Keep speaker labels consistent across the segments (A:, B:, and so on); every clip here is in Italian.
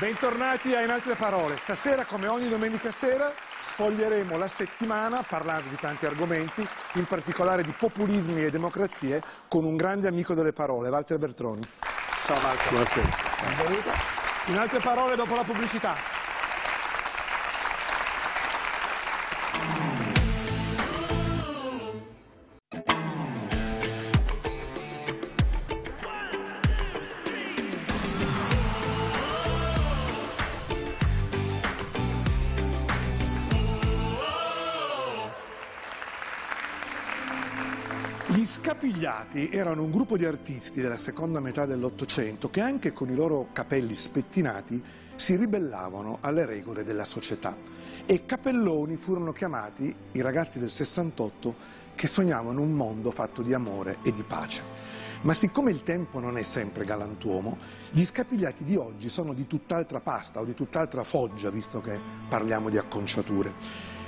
A: Bentornati a In Altre Parole. Stasera, come ogni domenica sera, sfoglieremo la settimana parlando di tanti argomenti, in particolare di populismi e democrazie, con un grande amico delle parole, Walter Bertroni. Ciao Walter.
B: Buonasera.
A: Benvenuto. In altre parole, dopo la pubblicità. Scapigliati erano un gruppo di artisti della seconda metà dell'Ottocento che anche con i loro capelli spettinati si ribellavano alle regole della società e Capelloni furono chiamati i ragazzi del 68 che sognavano un mondo fatto di amore e di pace. Ma siccome il tempo non è sempre galantuomo, gli scapigliati di oggi sono di tutt'altra pasta o di tutt'altra foggia, visto che parliamo di acconciature.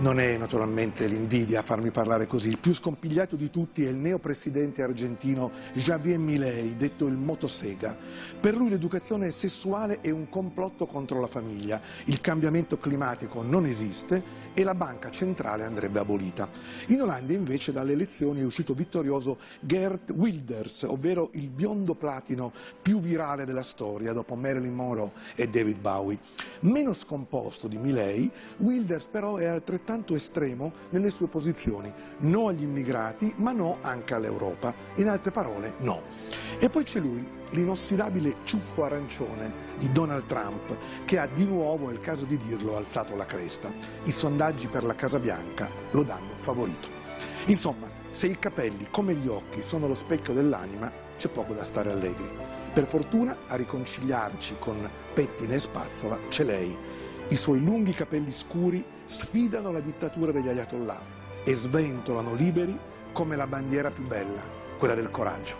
A: Non è naturalmente l'invidia a farmi parlare così, il più scompigliato di tutti è il neopresidente argentino Javier Milei, detto il motosega. Per lui l'educazione sessuale è un complotto contro la famiglia, il cambiamento climatico non esiste e la banca centrale andrebbe abolita. In Olanda invece dalle elezioni è uscito vittorioso Gert Wilders, ovvero il biondo platino più virale della storia dopo Marilyn Monroe e David Bowie. Meno scomposto di Milei, Wilders però è altrettanto estremo nelle sue posizioni. No agli immigrati, ma no anche all'Europa. In altre parole, no. E poi c'è lui, l'inossidabile ciuffo arancione di Donald Trump, che ha di nuovo, è il caso di dirlo, alzato la cresta. I sondaggi per la Casa Bianca lo danno favorito. Insomma, se i capelli, come gli occhi, sono lo specchio dell'anima, c'è poco da stare allegri. Per fortuna, a riconciliarci con pettine e spazzola, c'è lei. I suoi lunghi capelli scuri sfidano la dittatura degli ayatollah e sventolano liberi come la bandiera più bella, quella del coraggio.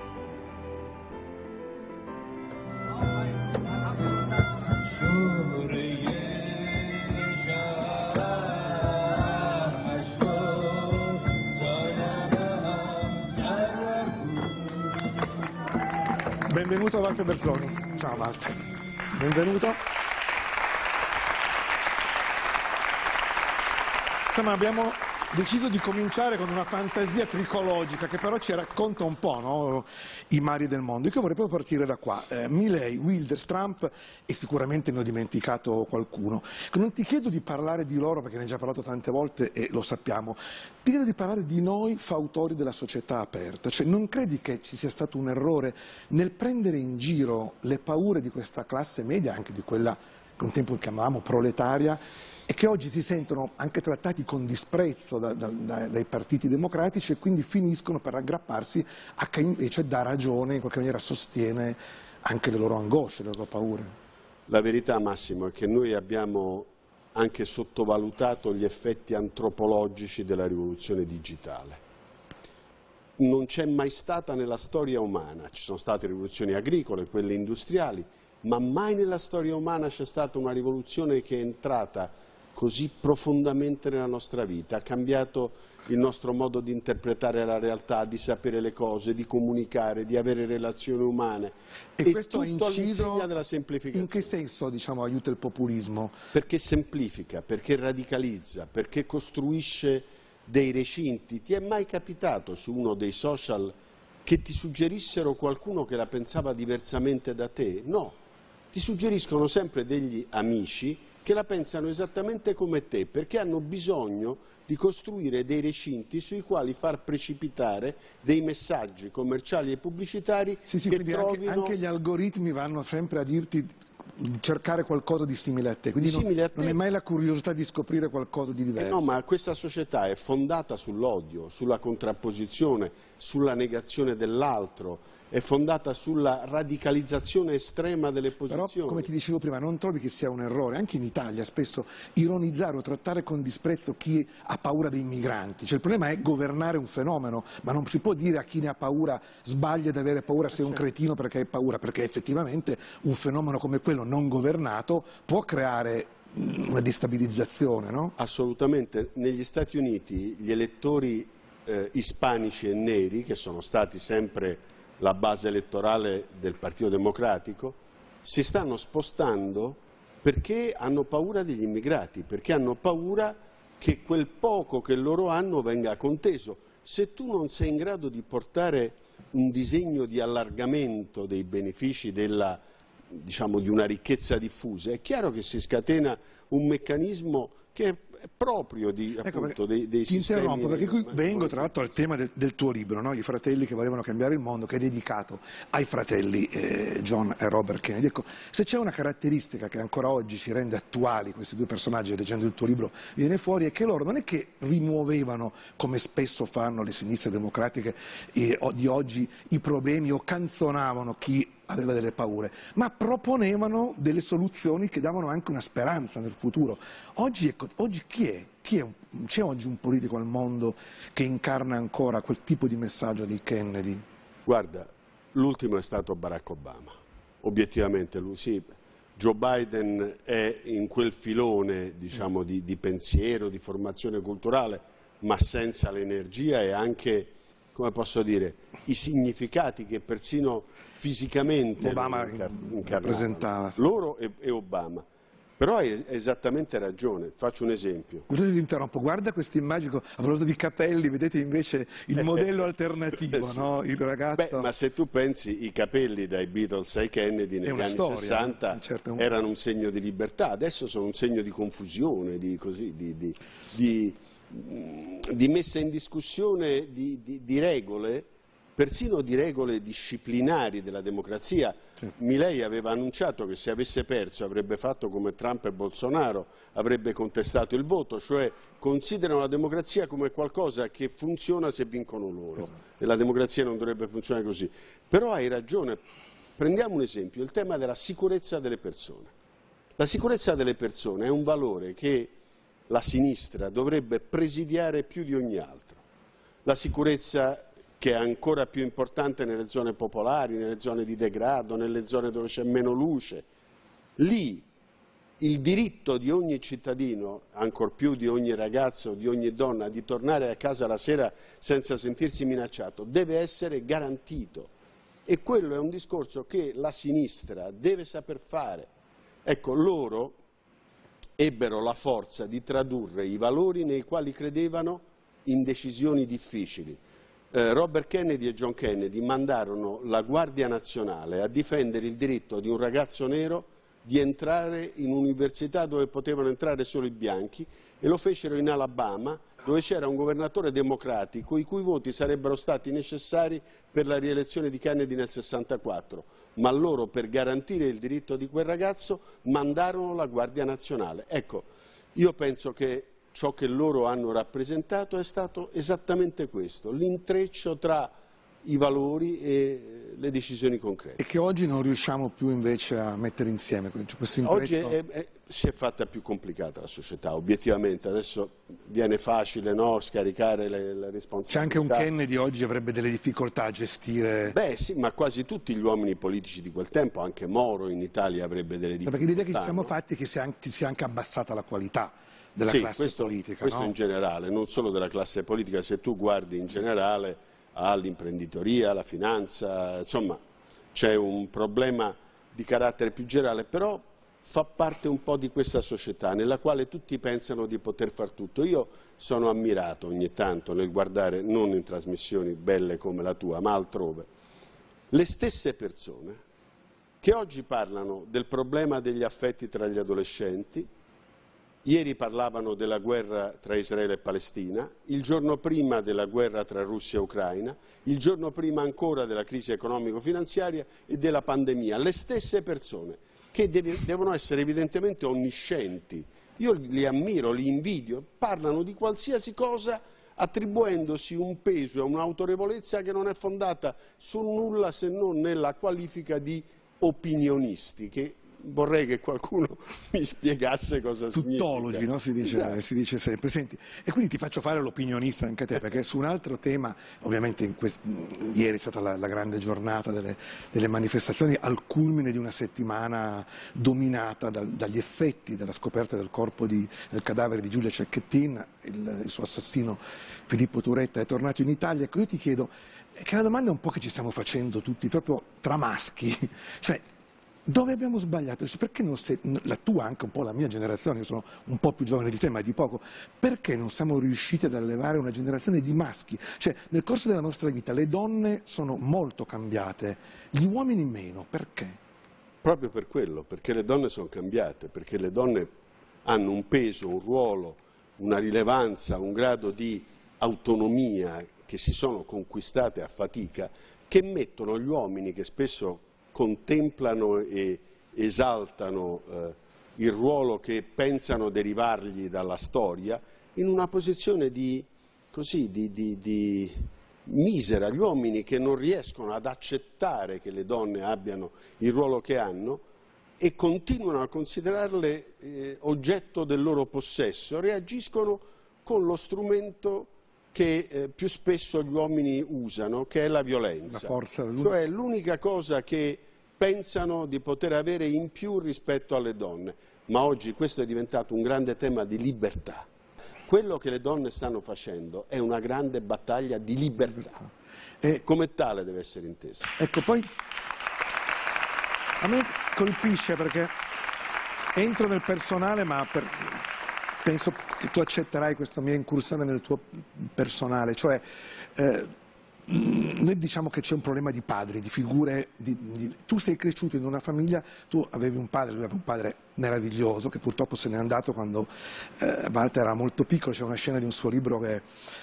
A: Benvenuto Walter Bertroni. Ciao Walter. Benvenuto. Insomma, abbiamo deciso di cominciare con una fantasia tricologica che però ci racconta un po' no? i mari del mondo. Io vorrei proprio partire da qua. Eh, Milley, Wilders, Trump e sicuramente ne ho dimenticato qualcuno. Non ti chiedo di parlare di loro perché ne hai già parlato tante volte e lo sappiamo. Ti chiedo di parlare di noi fautori della società aperta. Cioè, non credi che ci sia stato un errore nel prendere in giro le paure di questa classe media, anche di quella che un tempo chiamavamo proletaria, e che oggi si sentono anche trattati con disprezzo da, da, da, dai partiti democratici e quindi finiscono per aggrapparsi a chi invece dà ragione, in qualche maniera sostiene anche le loro angosce, le loro paure.
B: La verità, Massimo, è che noi abbiamo anche sottovalutato gli effetti antropologici della rivoluzione digitale. Non c'è mai stata nella storia umana, ci sono state rivoluzioni agricole, quelle industriali, ma mai nella storia umana c'è stata una rivoluzione che è entrata così profondamente nella nostra vita, ha cambiato il nostro modo di interpretare la realtà, di sapere le cose, di comunicare, di avere relazioni umane.
A: E, e questo ha inciso
B: della semplificazione.
A: In che senso diciamo, aiuta il populismo?
B: Perché semplifica, perché radicalizza, perché costruisce dei recinti. Ti è mai capitato su uno dei social che ti suggerissero qualcuno che la pensava diversamente da te? No, ti suggeriscono sempre degli amici che la pensano esattamente come te, perché hanno bisogno di costruire dei recinti sui quali far precipitare dei messaggi commerciali e pubblicitari
A: sì, sì,
B: che trovino...
A: anche, anche gli algoritmi vanno sempre a dirti cercare qualcosa di simile a te, quindi non,
B: a te.
A: non è mai la curiosità di scoprire qualcosa di diverso.
B: Eh no, ma questa società è fondata sull'odio, sulla contrapposizione, sulla negazione dell'altro, è fondata sulla radicalizzazione estrema delle posizioni.
A: Però, come ti dicevo prima, non trovi che sia un errore, anche in Italia spesso, ironizzare o trattare con disprezzo chi ha paura dei migranti. Cioè, il problema è governare un fenomeno, ma non si può dire a chi ne ha paura sbaglia di avere paura, sei un
B: Certo.
A: cretino perché hai paura, perché effettivamente un fenomeno come quello non governato può creare una destabilizzazione, no?
B: Assolutamente. Negli Stati Uniti gli elettori eh, ispanici e neri, che sono stati sempre la base elettorale del Partito Democratico, si stanno spostando perché hanno paura degli immigrati, perché hanno paura che quel poco che loro hanno venga conteso. Se tu non sei in grado di portare un disegno di allargamento dei benefici della, diciamo, di una ricchezza diffusa, è chiaro che si scatena un meccanismo che è proprio di, ecco, appunto, dei, dei
A: Ti interrompo perché qui vengo tra l'altro al tema del, del tuo libro, no? I fratelli che volevano cambiare il mondo, che è dedicato ai fratelli eh, John e Robert Kennedy. Ecco, se c'è una caratteristica che ancora oggi si rende attuali questi due personaggi, leggendo il tuo libro viene fuori, è che loro non è che rimuovevano, come spesso fanno le sinistre democratiche eh, di oggi, i problemi o canzonavano chi aveva delle paure, ma proponevano delle soluzioni che davano anche una speranza nel futuro. Oggi, ecco, oggi chi è? Chi è c'è oggi un politico al mondo che incarna ancora quel tipo di messaggio di Kennedy?
B: Guarda, l'ultimo è stato Barack Obama, obiettivamente lui sì. Joe Biden è in quel filone diciamo, di, di pensiero, di formazione culturale, ma senza l'energia e anche come posso dire, i significati che persino fisicamente
A: Obama rappresentava.
B: Loro e, e Obama. Però hai esattamente ragione, faccio un esempio.
A: Scusate vi interrompo, guarda questa immagine, a proposito di capelli, vedete invece il modello alternativo, sì. no? il ragazzo...
B: Beh, ma se tu pensi i capelli dai Beatles ai Kennedy negli anni storia, 60 eh? certo, erano un segno di libertà, adesso sono un segno di confusione, di, così, di, di, di messa in discussione di regole persino di regole disciplinari della democrazia. Sì. Milei aveva annunciato che se avesse perso avrebbe fatto come Trump e Bolsonaro, avrebbe contestato il voto, cioè considerano la democrazia come qualcosa che funziona se vincono loro esatto. e la democrazia non dovrebbe funzionare così. Però hai ragione, prendiamo un esempio, il tema della sicurezza delle persone. La sicurezza delle persone è un valore che la sinistra dovrebbe presidiare più di ogni altro. La sicurezza che è ancora più importante nelle zone popolari, nelle zone di degrado, nelle zone dove c'è meno luce. Lì il diritto di ogni cittadino, ancor più di ogni ragazzo, di ogni donna, di tornare a casa la sera senza sentirsi minacciato, deve essere garantito. E quello è un discorso che la sinistra deve saper fare. Ecco, loro ebbero la forza di tradurre i valori nei quali credevano in decisioni difficili eh, Robert Kennedy e John Kennedy mandarono la Guardia Nazionale a difendere il diritto di un ragazzo nero di entrare in un'università dove potevano entrare solo i bianchi e lo fecero in Alabama dove c'era un governatore democratico i cui voti sarebbero stati necessari per la rielezione di Kennedy nel 64, ma loro per garantire il diritto di quel ragazzo mandarono la Guardia Nazionale. Ecco, io penso che ciò che loro hanno rappresentato è stato esattamente questo, l'intreccio tra i valori e le decisioni concrete.
A: E che oggi non riusciamo più invece a mettere insieme questo intreccio?
B: Oggi è, è, si è fatta più complicata la società, obiettivamente, adesso viene facile no, scaricare le, le responsabilità.
A: C'è anche un Kennedy oggi avrebbe delle difficoltà a gestire...
B: Beh sì, ma quasi tutti gli uomini politici di quel tempo, anche Moro in Italia avrebbe delle difficoltà.
A: Perché l'idea che ci siamo fatti è che si sia anche abbassata la qualità della
B: sì,
A: classe
B: questo,
A: politica.
B: Questo
A: no?
B: in generale, non solo della classe politica, se tu guardi in generale all'imprenditoria, alla finanza, insomma c'è un problema di carattere più generale, però fa parte un po' di questa società nella quale tutti pensano di poter far tutto. Io sono ammirato ogni tanto nel guardare, non in trasmissioni belle come la tua, ma altrove, le stesse persone che oggi parlano del problema degli affetti tra gli adolescenti, Ieri parlavano della guerra tra Israele e Palestina, il giorno prima della guerra tra Russia e Ucraina, il giorno prima ancora della crisi economico-finanziaria e della pandemia. Le stesse persone che devono essere evidentemente onniscienti. Io li ammiro, li invidio, parlano di qualsiasi cosa attribuendosi un peso e un'autorevolezza che non è fondata su nulla se non nella qualifica di opinionisti, che vorrei che qualcuno mi spiegasse cosa
A: Tuttologi,
B: significa.
A: no? si, dice, esatto. si, dice, sempre. Senti, e quindi ti faccio fare l'opinionista anche a te, perché su un altro tema, ovviamente ieri è stata la, la grande giornata delle, delle, manifestazioni, al culmine di una settimana dominata dal, dagli effetti della scoperta del corpo di, del cadavere di Giulia Cecchettin, il, il suo assassino Filippo Turetta è tornato in Italia. Ecco, io ti chiedo, che è una domanda un po' che ci stiamo facendo tutti, proprio tra maschi, cioè Dove abbiamo sbagliato? Perché non sei, la tua, anche un po' la mia generazione, io sono un po' più giovane di te, ma di poco, perché non siamo riusciti ad allevare una generazione di maschi? Cioè, nel corso della nostra vita le donne sono molto cambiate, gli uomini meno, perché?
B: Proprio per quello, perché le donne sono cambiate, perché le donne hanno un peso, un ruolo, una rilevanza, un grado di autonomia che si sono conquistate a fatica, che mettono gli uomini che spesso contemplano e esaltano eh, il ruolo che pensano derivargli dalla storia in una posizione di, così, di, di, di misera. Gli uomini che non riescono ad accettare che le donne abbiano il ruolo che hanno e continuano a considerarle eh, oggetto del loro possesso, reagiscono con lo strumento che eh, più spesso gli uomini usano, che è la violenza.
A: La forza,
B: cioè l'unica cosa che pensano di poter avere in più rispetto alle donne, ma oggi questo è diventato un grande tema di libertà. Quello che le donne stanno facendo è una grande battaglia di libertà e come tale deve essere intesa.
A: Ecco, poi a me colpisce perché entro nel personale, ma per, penso che tu accetterai questa mia incursione nel tuo personale, cioè eh, noi diciamo che c'è un problema di padri, di figure, di, di... tu sei cresciuto in una famiglia, tu avevi un padre, lui aveva un padre meraviglioso che purtroppo se n'è andato quando eh, Walter era molto piccolo, c'è una scena di un suo libro che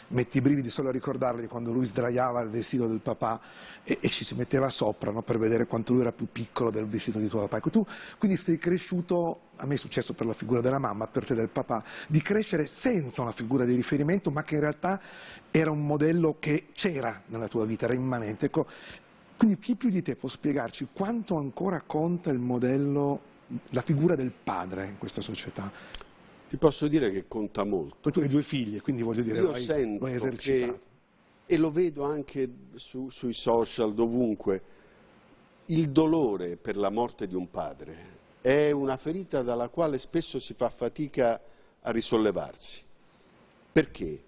A: metti i brividi solo a ricordarlo di quando lui sdraiava il vestito del papà e, e ci si metteva sopra no, per vedere quanto lui era più piccolo del vestito di tuo papà. Ecco, tu quindi sei cresciuto, a me è successo per la figura della mamma, per te del papà, di crescere senza una figura di riferimento ma che in realtà era un modello che c'era nella tua vita, era immanente. Ecco, quindi chi più di te può spiegarci quanto ancora conta il modello, la figura del padre in questa società?
B: Ti posso dire che conta molto.
A: Poi tu hai due figlie, quindi voglio dire,
B: Io
A: vai,
B: sento
A: vai esercitato.
B: Che, e lo vedo anche su, sui social, dovunque, il dolore per la morte di un padre è una ferita dalla quale spesso si fa fatica a risollevarsi. Perché?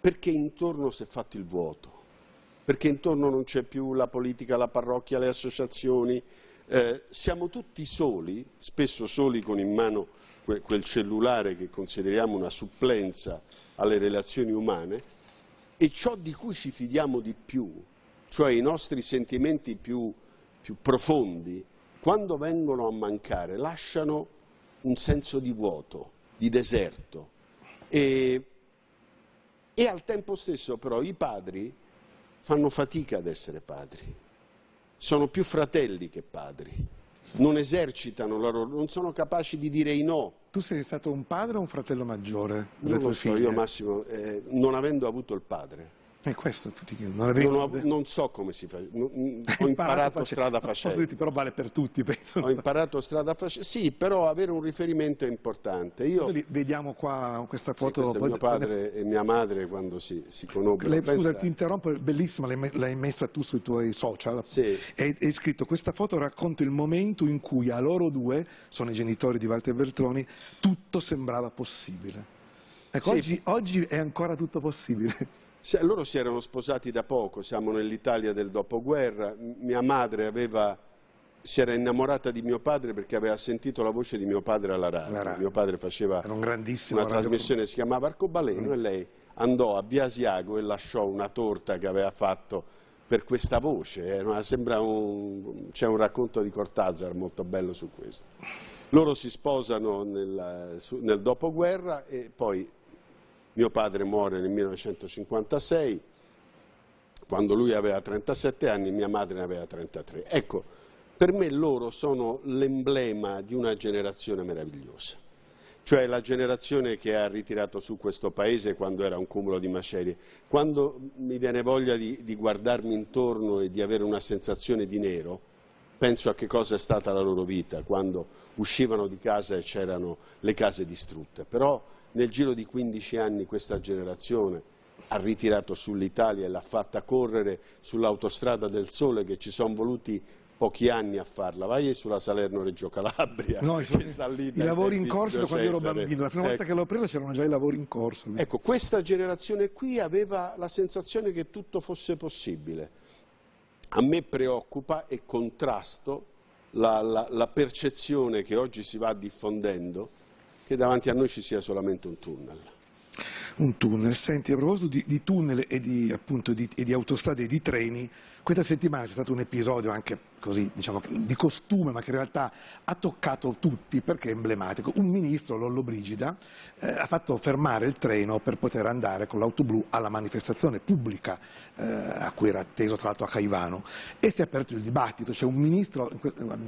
B: perché intorno si è fatto il vuoto, perché intorno non c'è più la politica, la parrocchia, le associazioni, eh, siamo tutti soli, spesso soli con in mano que quel cellulare che consideriamo una supplenza alle relazioni umane e ciò di cui ci fidiamo di più, cioè i nostri sentimenti più, più profondi, quando vengono a mancare lasciano un senso di vuoto, di deserto. E e al tempo stesso però i padri fanno fatica ad essere padri, sono più fratelli che padri, non esercitano la loro, non sono capaci di dire i no.
A: Tu sei stato un padre o un fratello maggiore?
B: Non lo
A: so, figlie?
B: io Massimo, eh, non avendo avuto il padre,
A: e questo tutti
B: non, non, ho, non so come si fa, non, ho imparato, imparato strada facendo.
A: Però vale per tutti, penso.
B: Ho imparato strada facendo, sì, però avere un riferimento è importante. Io...
A: Vediamo qua questa foto.
B: Sì, mio padre e mia madre quando si, si conobbero.
A: Lei, scusa, ti interrompo, bellissima, l'hai messa tu sui tuoi social.
B: Sì.
A: Hai, hai scritto, questa foto racconta il momento in cui a loro due, sono i genitori di Walter Bertroni, tutto sembrava possibile. Ecco, sì. oggi, oggi è ancora tutto possibile.
B: Loro si erano sposati da poco, siamo nell'Italia del dopoguerra, mia madre aveva, si era innamorata di mio padre perché aveva sentito la voce di mio padre alla radio. radio. Mio padre faceva
A: un
B: una trasmissione che si chiamava Arcobaleno mm. e lei andò a Biasiago e lasciò una torta che aveva fatto per questa voce. Eh, c'è un racconto di Cortázar molto bello su questo. Loro si sposano nel, nel dopoguerra e poi mio padre muore nel 1956, quando lui aveva 37 anni, mia madre ne aveva 33. Ecco, per me loro sono l'emblema di una generazione meravigliosa, cioè la generazione che ha ritirato su questo paese quando era un cumulo di macerie. Quando mi viene voglia di, di guardarmi intorno e di avere una sensazione di nero, penso a che cosa è stata la loro vita, quando uscivano di casa e c'erano le case distrutte. Però nel giro di 15 anni questa generazione ha ritirato sull'Italia e l'ha fatta correre sull'autostrada del sole che ci sono voluti pochi anni a farla, vai sulla Salerno-Reggio Calabria.
A: No, I lavori in corso da quando ero bambino, la prima ecco. volta che l'ho presa c'erano già i lavori in corso.
B: Ecco, questa generazione qui aveva la sensazione che tutto fosse possibile. A me preoccupa e contrasto la, la, la percezione che oggi si va diffondendo che davanti a noi ci sia solamente un tunnel
A: un tunnel. Senti, a proposito di, di tunnel e di, appunto, di, e di, autostrade e di treni, questa settimana c'è stato un episodio anche così, diciamo, di costume, ma che in realtà ha toccato tutti perché è emblematico. Un ministro, Lollo Brigida, eh, ha fatto fermare il treno per poter andare con l'auto blu alla manifestazione pubblica eh, a cui era atteso tra l'altro a Caivano e si è aperto il dibattito. C'è un ministro,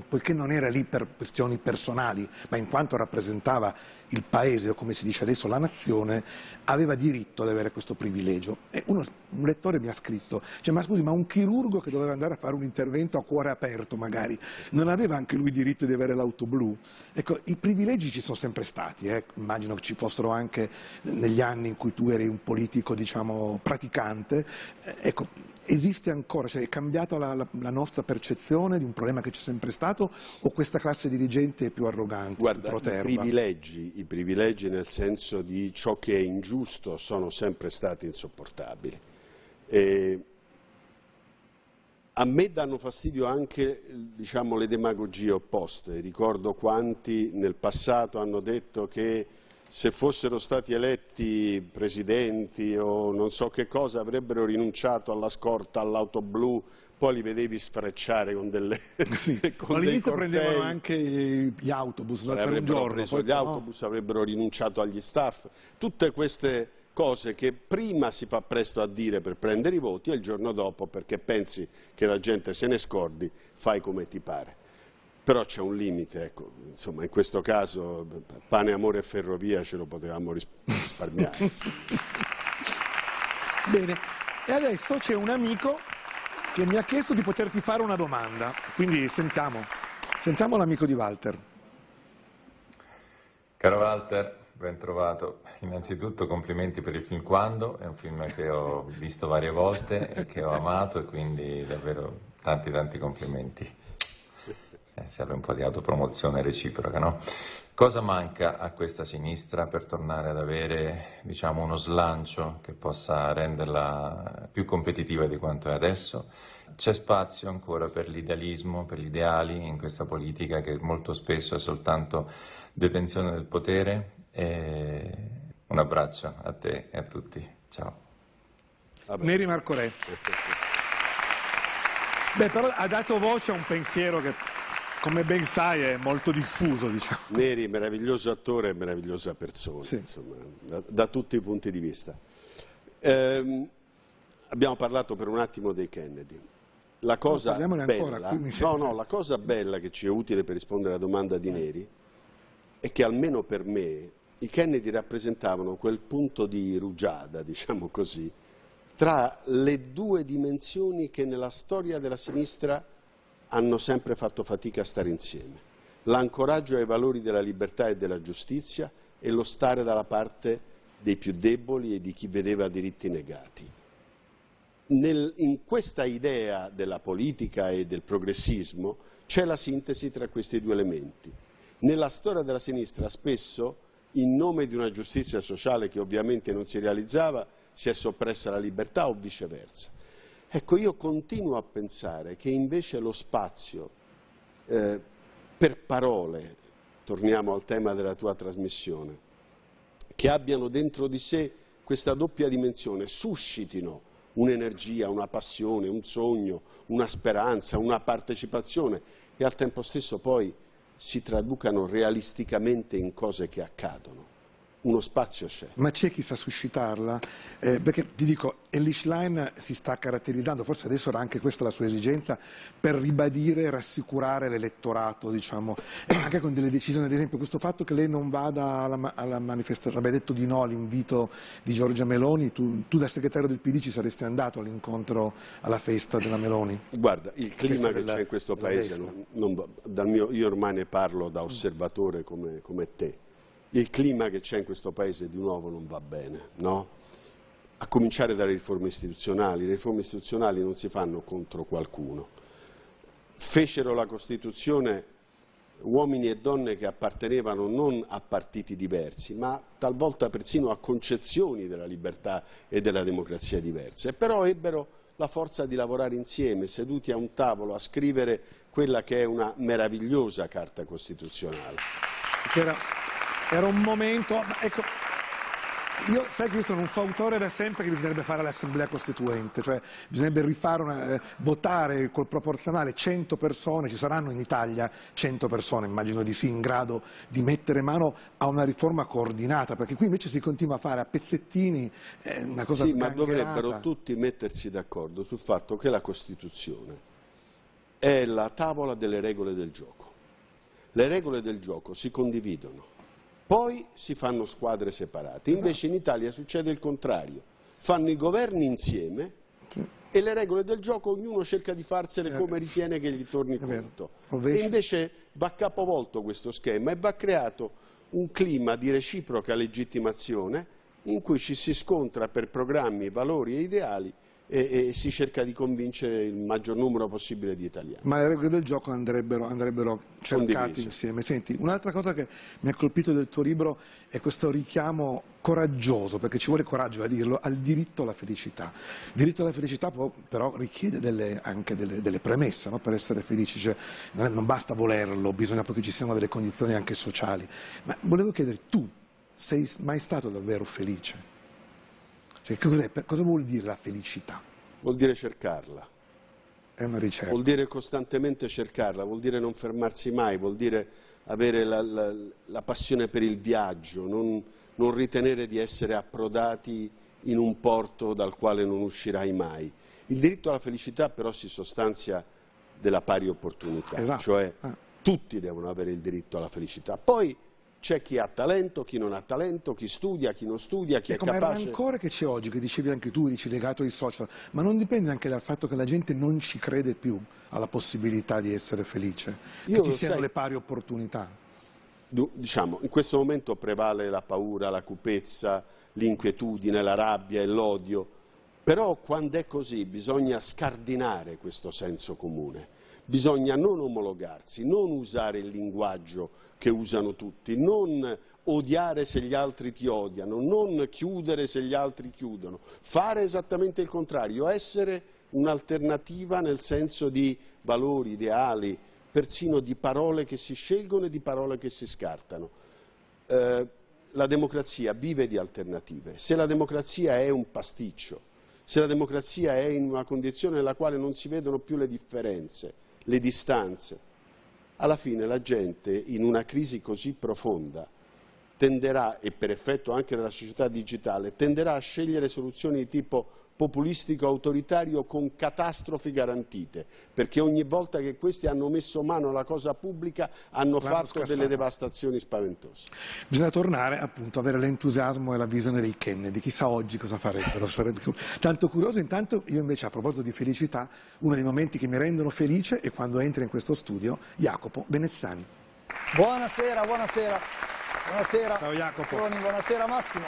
A: poiché non era lì per questioni personali, ma in quanto rappresentava il paese, o come si dice adesso la nazione, aveva diritto ad avere questo privilegio. Uno, un lettore mi ha scritto, cioè, ma scusi, ma un chirurgo che doveva andare a fare un intervento a cuore aperto magari, non aveva anche lui diritto di avere l'auto blu? Ecco, i privilegi ci sono sempre stati, eh? immagino che ci fossero anche negli anni in cui tu eri un politico, diciamo, praticante, eh, ecco, esiste ancora, cioè è cambiata la, la, la, nostra percezione di un problema che c'è sempre stato o questa classe dirigente è più arrogante,
B: Guarda,
A: più
B: i privilegi, i privilegi nel senso di ciò che è ingiusto sono sempre stati insopportabili. E a me danno fastidio anche diciamo, le demagogie opposte. Ricordo quanti nel passato hanno detto che se fossero stati eletti presidenti o non so che cosa avrebbero rinunciato alla scorta, all'auto blu, poi li vedevi sfrecciare con delle
A: sì, con all'inizio prendevano anche gli autobus per un giorno
B: preso poi, gli autobus avrebbero rinunciato agli staff. Tutte queste cose che prima si fa presto a dire per prendere i voti e il giorno dopo perché pensi che la gente se ne scordi fai come ti pare però c'è un limite, ecco, insomma in questo caso pane, amore e ferrovia ce lo potevamo risparmiare.
A: Bene, e adesso c'è un amico che mi ha chiesto di poterti fare una domanda, quindi sentiamo, sentiamo l'amico di Walter.
C: Caro Walter, ben trovato. Innanzitutto complimenti per il film Quando, è un film che ho visto varie volte e che ho amato e quindi davvero tanti tanti complimenti eh, serve un po' di autopromozione reciproca, no? Cosa manca a questa sinistra per tornare ad avere diciamo, uno slancio che possa renderla più competitiva di quanto è adesso? C'è spazio ancora per l'idealismo, per gli ideali in questa politica che molto spesso è soltanto detenzione del potere? E un abbraccio a te e a tutti. Ciao.
A: Vabbè. Neri Marco Re. Beh, però ha dato voce a un pensiero che come ben sai è molto diffuso. Diciamo.
B: Neri, meraviglioso attore e meravigliosa persona, sì. insomma, da, da, tutti i punti di vista. Eh, abbiamo parlato per un attimo dei Kennedy. La cosa, no, bella, no, no, la cosa bella che ci è utile per rispondere alla domanda di Neri è che almeno per me i Kennedy rappresentavano quel punto di rugiada, diciamo così, tra le due dimensioni che nella storia della sinistra hanno sempre fatto fatica a stare insieme. L'ancoraggio ai valori della libertà e della giustizia e lo stare dalla parte dei più deboli e di chi vedeva diritti negati. Nel, in questa idea della politica e del progressismo c'è la sintesi tra questi due elementi. Nella storia della sinistra spesso, in nome di una giustizia sociale che ovviamente non si realizzava, si è soppressa la libertà o viceversa. Ecco, io continuo a pensare che invece lo spazio eh, per parole, torniamo al tema della tua trasmissione, che abbiano dentro di sé questa doppia dimensione, suscitino un'energia, una passione, un sogno, una speranza, una partecipazione e al tempo stesso poi si traducano realisticamente in cose che accadono uno spazio c'è.
A: Ma c'è chi sa suscitarla? Eh, perché ti dico, Elish Line si sta caratterizzando, forse adesso era anche questa la sua esigenza, per ribadire e rassicurare l'elettorato, diciamo, anche con delle decisioni, ad esempio questo fatto che lei non vada alla, alla manifestazione, abbia detto di no all'invito di Giorgia Meloni, tu, tu, da segretario del PD ci saresti andato all'incontro, alla festa della Meloni?
B: Guarda, il clima che c'è in questo paese, non, non, mio, io ormai ne parlo da osservatore come, come te, il clima che c'è in questo Paese di nuovo non va bene, no? A cominciare dalle riforme istituzionali. Le riforme istituzionali non si fanno contro qualcuno. Fecero la Costituzione uomini e donne che appartenevano non a partiti diversi, ma talvolta persino a concezioni della libertà e della democrazia diverse, però ebbero la forza di lavorare insieme, seduti a un tavolo, a scrivere quella che è una meravigliosa Carta Costituzionale.
A: Era, un momento... Ecco, io, sai che io sono un fautore da sempre che bisognerebbe fare l'assemblea costituente, cioè bisognerebbe rifare una, eh, votare col proporzionale 100 persone, ci saranno in Italia 100 persone, immagino di sì, in grado di mettere mano a una riforma coordinata, perché qui invece si continua a fare a pezzettini eh, una cosa
B: Sì, ma dovrebbero tutti mettersi d'accordo sul fatto che la Costituzione è la tavola delle regole del gioco. Le regole del gioco si condividono, poi si fanno squadre separate. Invece in Italia succede il contrario. Fanno i governi insieme e le regole del gioco ognuno cerca di farsele come ritiene che gli torni conto. E invece va capovolto questo schema e va creato un clima di reciproca legittimazione in cui ci si scontra per programmi, valori e ideali e, e, si cerca di convincere il maggior numero possibile di italiani.
A: Ma le regole del gioco andrebbero, andrebbero cercate insieme. Senti, un'altra cosa che mi ha colpito del tuo libro è questo richiamo coraggioso, perché ci vuole coraggio a dirlo, al diritto alla felicità. Il diritto alla felicità può, però richiede delle, anche delle, delle premesse no? per essere felici, cioè, non basta volerlo, bisogna che ci siano delle condizioni anche sociali. Ma volevo chiedere, tu sei mai stato davvero felice? Cioè, cosa vuol dire la felicità?
B: Vuol dire cercarla.
A: È una ricerca.
B: Vuol dire costantemente cercarla, vuol dire non fermarsi mai, vuol dire avere la, la, la passione per il viaggio, non, non, ritenere di essere approdati in un porto dal quale non uscirai mai. Il diritto alla felicità però si sostanzia della pari opportunità,
A: esatto.
B: cioè ah. tutti devono avere il diritto alla felicità. Poi c'è chi ha talento, chi non ha talento, chi studia, chi non studia, chi
A: e
B: è capace...
A: Ma il rancore che c'è oggi, che dicevi anche tu, dici legato ai social, ma non dipende anche dal fatto che la gente non ci crede più alla possibilità di essere felice, Io che ci siano sai, le pari opportunità?
B: Diciamo, in questo momento prevale la paura, la cupezza, l'inquietudine, la rabbia e l'odio, però quando è così bisogna scardinare questo senso comune bisogna non omologarsi, non usare il linguaggio che usano tutti, non odiare se gli altri ti odiano, non chiudere se gli altri chiudono, fare esattamente il contrario, essere un'alternativa nel senso di valori, ideali, persino di parole che si scelgono e di parole che si scartano. Eh, la democrazia vive di alternative. Se la democrazia è un pasticcio, se la democrazia è in una condizione nella quale non si vedono più le differenze, le distanze. Alla fine la gente in una crisi così profonda tenderà, e per effetto anche della società digitale, tenderà a scegliere soluzioni di tipo populistico autoritario con catastrofi garantite, perché ogni volta che questi hanno messo mano alla cosa pubblica hanno fatto scassato. delle devastazioni spaventose.
A: Bisogna tornare appunto a avere l'entusiasmo e la visione dei Kennedy, chissà oggi cosa farebbero, sarebbe tanto curioso, intanto io invece a proposito di felicità, uno dei momenti che mi rendono felice è quando entra in questo studio Jacopo Benezzani.
D: Buonasera, buonasera. Buonasera.
A: Ciao Jacopo.
D: Buonasera Massimo.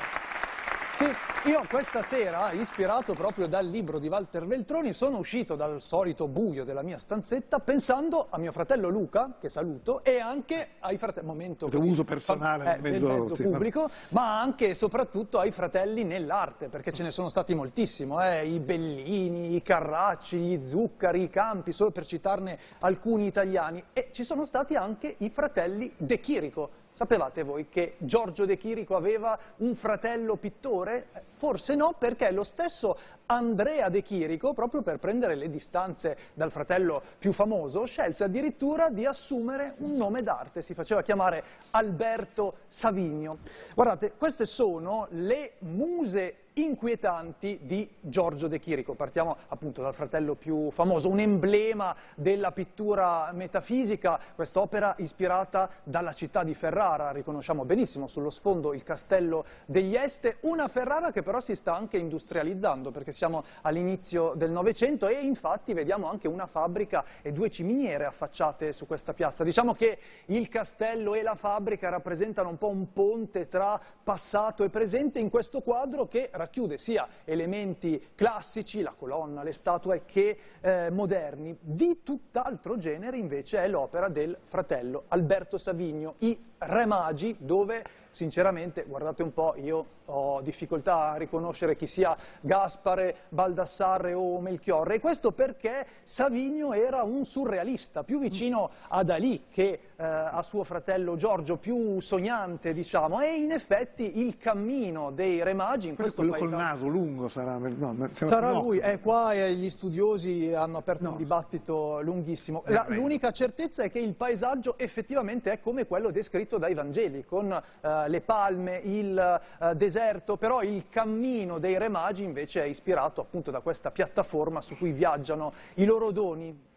D: Sì, io questa sera, ispirato proprio dal libro di Walter Veltroni, sono uscito dal solito buio della mia stanzetta pensando a mio fratello Luca, che saluto, e anche ai fratelli, momento
A: così, uso personale
D: eh, mezzo, del mezzo pubblico, ma anche e soprattutto ai fratelli nell'arte, perché ce ne sono stati moltissimo, eh, i Bellini, i Carracci, gli Zuccari, i Campi, solo per citarne alcuni italiani, e ci sono stati anche i fratelli De Chirico, Sapevate voi che Giorgio De Chirico aveva un fratello pittore? Forse no, perché lo stesso Andrea De Chirico, proprio per prendere le distanze dal fratello più famoso, scelse addirittura di assumere un nome d'arte, si faceva chiamare Alberto Savinio. Guardate, queste sono le muse inquietanti di Giorgio De Chirico. Partiamo appunto dal fratello più famoso, un emblema della pittura metafisica, quest'opera ispirata dalla città di Ferrara, riconosciamo benissimo sullo sfondo il castello degli Este, una Ferrara che però si sta anche industrializzando perché siamo all'inizio del Novecento e infatti vediamo anche una fabbrica e due ciminiere affacciate su questa piazza. Diciamo che il castello e la fabbrica rappresentano un po' un ponte tra passato e presente in questo quadro che racchiude sia elementi classici, la colonna, le statue, che eh, moderni. Di tutt'altro genere invece è l'opera del fratello Alberto Savinio, I Re Magi dove sinceramente, guardate un po', io ho difficoltà a riconoscere chi sia Gaspare, Baldassarre o Melchiorre, e questo perché Savigno era un surrealista, più vicino a Dalì che eh, a suo fratello Giorgio, più sognante, diciamo, e in effetti il cammino dei Re Magi in questo,
A: questo
D: quello
A: col naso lungo sarà, no,
D: sarà lui, è qua e gli studiosi hanno aperto no. un dibattito lunghissimo. L'unica certezza è che il paesaggio effettivamente è come quello descritto dai Vangeli, con eh, le palme, il eh, deserto, però il cammino dei Re Magi invece è ispirato appunto da questa piattaforma su cui viaggiano i loro doni,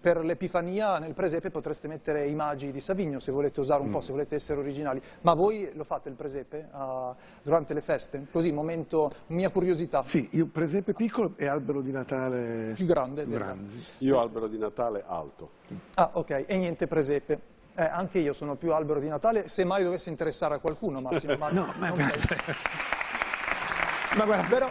D: per l'Epifania nel presepe potreste mettere i magi di Savigno se volete usare un mm. po', se volete essere originali. Ma voi lo fate il presepe uh, durante le feste? Così, momento, mia curiosità.
A: Sì, io presepe piccolo e albero di Natale
D: più grande.
A: Più grande.
B: Io albero di Natale alto.
D: Ah, ok, e niente presepe. Eh, anche io sono più albero di Natale, se mai dovesse interessare a qualcuno, Massimo. Ma
A: no, ma, ma guarda, però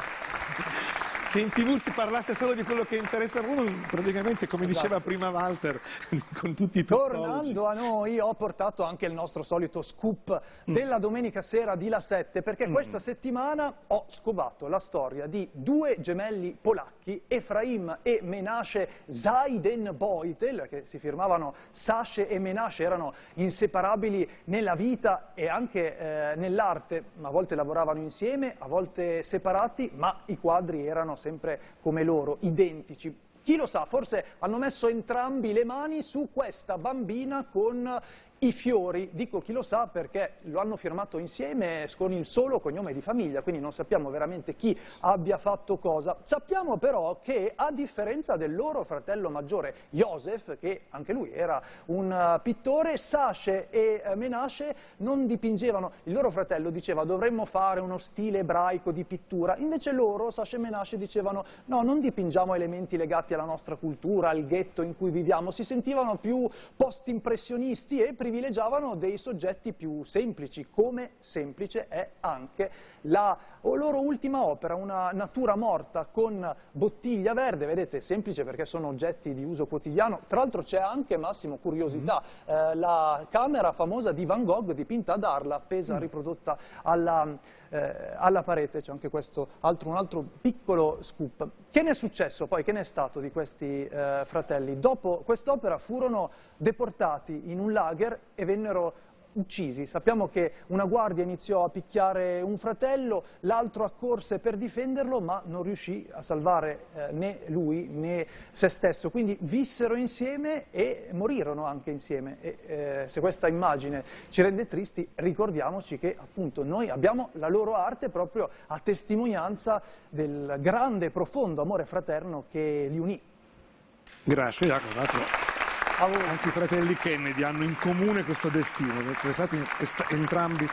A: se in tv si parlasse solo di quello che interessa a uno, praticamente come esatto. diceva prima Walter, con tutti i tuttologi.
D: Tornando a noi, ho portato anche il nostro solito scoop mm. della domenica sera di La 7, perché mm. questa settimana ho scovato la storia di due gemelli polacchi, Efraim e Menashe Zaidenbeutel, che si firmavano Sasce e Menashe, erano inseparabili nella vita e anche eh, nell'arte, a volte lavoravano insieme, a volte separati, ma i quadri erano sempre come loro, identici. Chi lo sa, forse hanno messo entrambi le mani su questa bambina con i fiori, dico chi lo sa perché lo hanno firmato insieme con il solo cognome di famiglia, quindi non sappiamo veramente chi abbia fatto cosa. Sappiamo però che a differenza del loro fratello maggiore Joseph, che anche lui era un uh, pittore, Sashe e uh, Menashe non dipingevano, il loro fratello diceva dovremmo fare uno stile ebraico di pittura, invece loro, Sashe e Menashe, dicevano no, non dipingiamo elementi legati alla nostra cultura, al ghetto in cui viviamo, si sentivano più post-impressionisti e privilegiavano dei soggetti più semplici, come semplice è anche la loro ultima opera, una natura morta con bottiglia verde, vedete, semplice perché sono oggetti di uso quotidiano, tra l'altro c'è anche, Massimo, curiosità, mm -hmm. eh, la camera famosa di Van Gogh dipinta ad Arla, appesa, mm. riprodotta alla, eh, alla parete, c'è anche questo altro, un altro piccolo scoop. Che ne è successo poi, che ne è stato di questi eh, fratelli? Dopo quest'opera furono deportati in un lager e vennero uccisi. Sappiamo che una guardia iniziò a picchiare un fratello, l'altro accorse per difenderlo, ma non riuscì a salvare eh, né lui né se stesso. Quindi vissero insieme e morirono anche insieme. E, eh, se questa immagine ci rende tristi, ricordiamoci che appunto noi abbiamo la loro arte proprio a testimonianza del grande e profondo amore fraterno che li unì.
A: Grazie Jacopo. Anche i fratelli Kennedy hanno in comune questo destino, sono stati entrambi,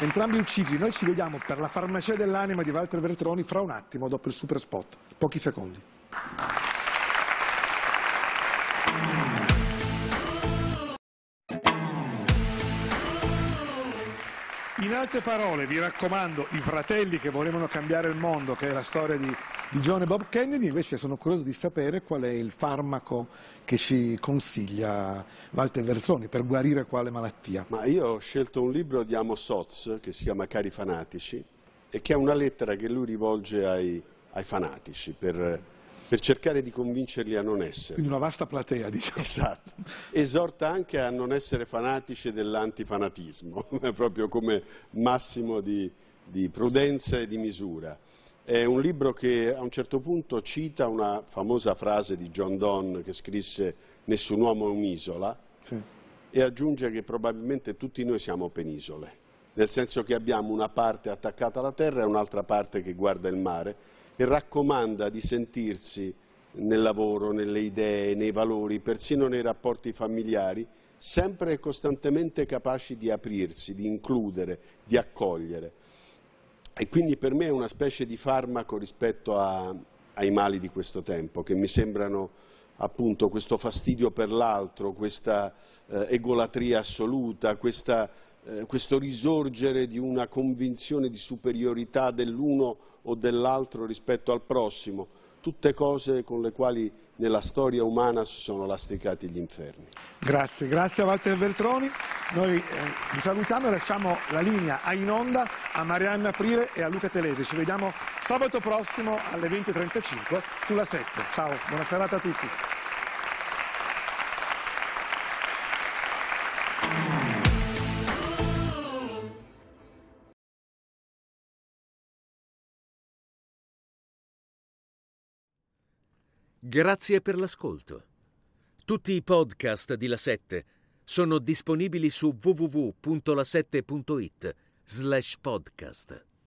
A: entrambi uccisi. Noi ci vediamo per la farmacia dell'anima di Walter Veltroni fra un attimo, dopo il super spot, pochi secondi. In altre parole, vi raccomando, i fratelli che volevano cambiare il mondo, che è la storia di, di John e Bob Kennedy, invece sono curioso di sapere qual è il farmaco che ci consiglia Walter Verzoni per guarire quale malattia.
B: Ma io ho scelto un libro di Amos Oz che si chiama Cari fanatici e che è una lettera che lui rivolge ai, ai fanatici per per cercare di convincerli a non essere.
A: Quindi una vasta platea, diciamo.
B: Esatto. Esorta anche a non essere fanatici dell'antifanatismo, proprio come massimo di, di prudenza e di misura. È un libro che a un certo punto cita una famosa frase di John Donne che scrisse Nessun uomo è un'isola sì. e aggiunge che probabilmente tutti noi siamo penisole, nel senso che abbiamo una parte attaccata alla terra e un'altra parte che guarda il mare e raccomanda di sentirsi nel lavoro, nelle idee, nei valori, persino nei rapporti familiari, sempre e costantemente capaci di aprirsi, di includere, di accogliere. E quindi per me è una specie di farmaco rispetto a, ai mali di questo tempo, che mi sembrano appunto questo fastidio per l'altro, questa eh, egolatria assoluta, questa eh, questo risorgere di una convinzione di superiorità dell'uno o dell'altro rispetto al prossimo, tutte cose con le quali nella storia umana si sono lastricati gli inferni.
A: Grazie, grazie a Walter Veltroni. Noi eh, vi salutiamo e lasciamo la linea a in onda a Marianna Prire e a Luca Telesi. Ci vediamo sabato prossimo alle 20.35 sulla 7. Ciao, buona serata a tutti.
E: Grazie per l'ascolto. Tutti i podcast di La 7 sono disponibili su www.la7.it slash podcast.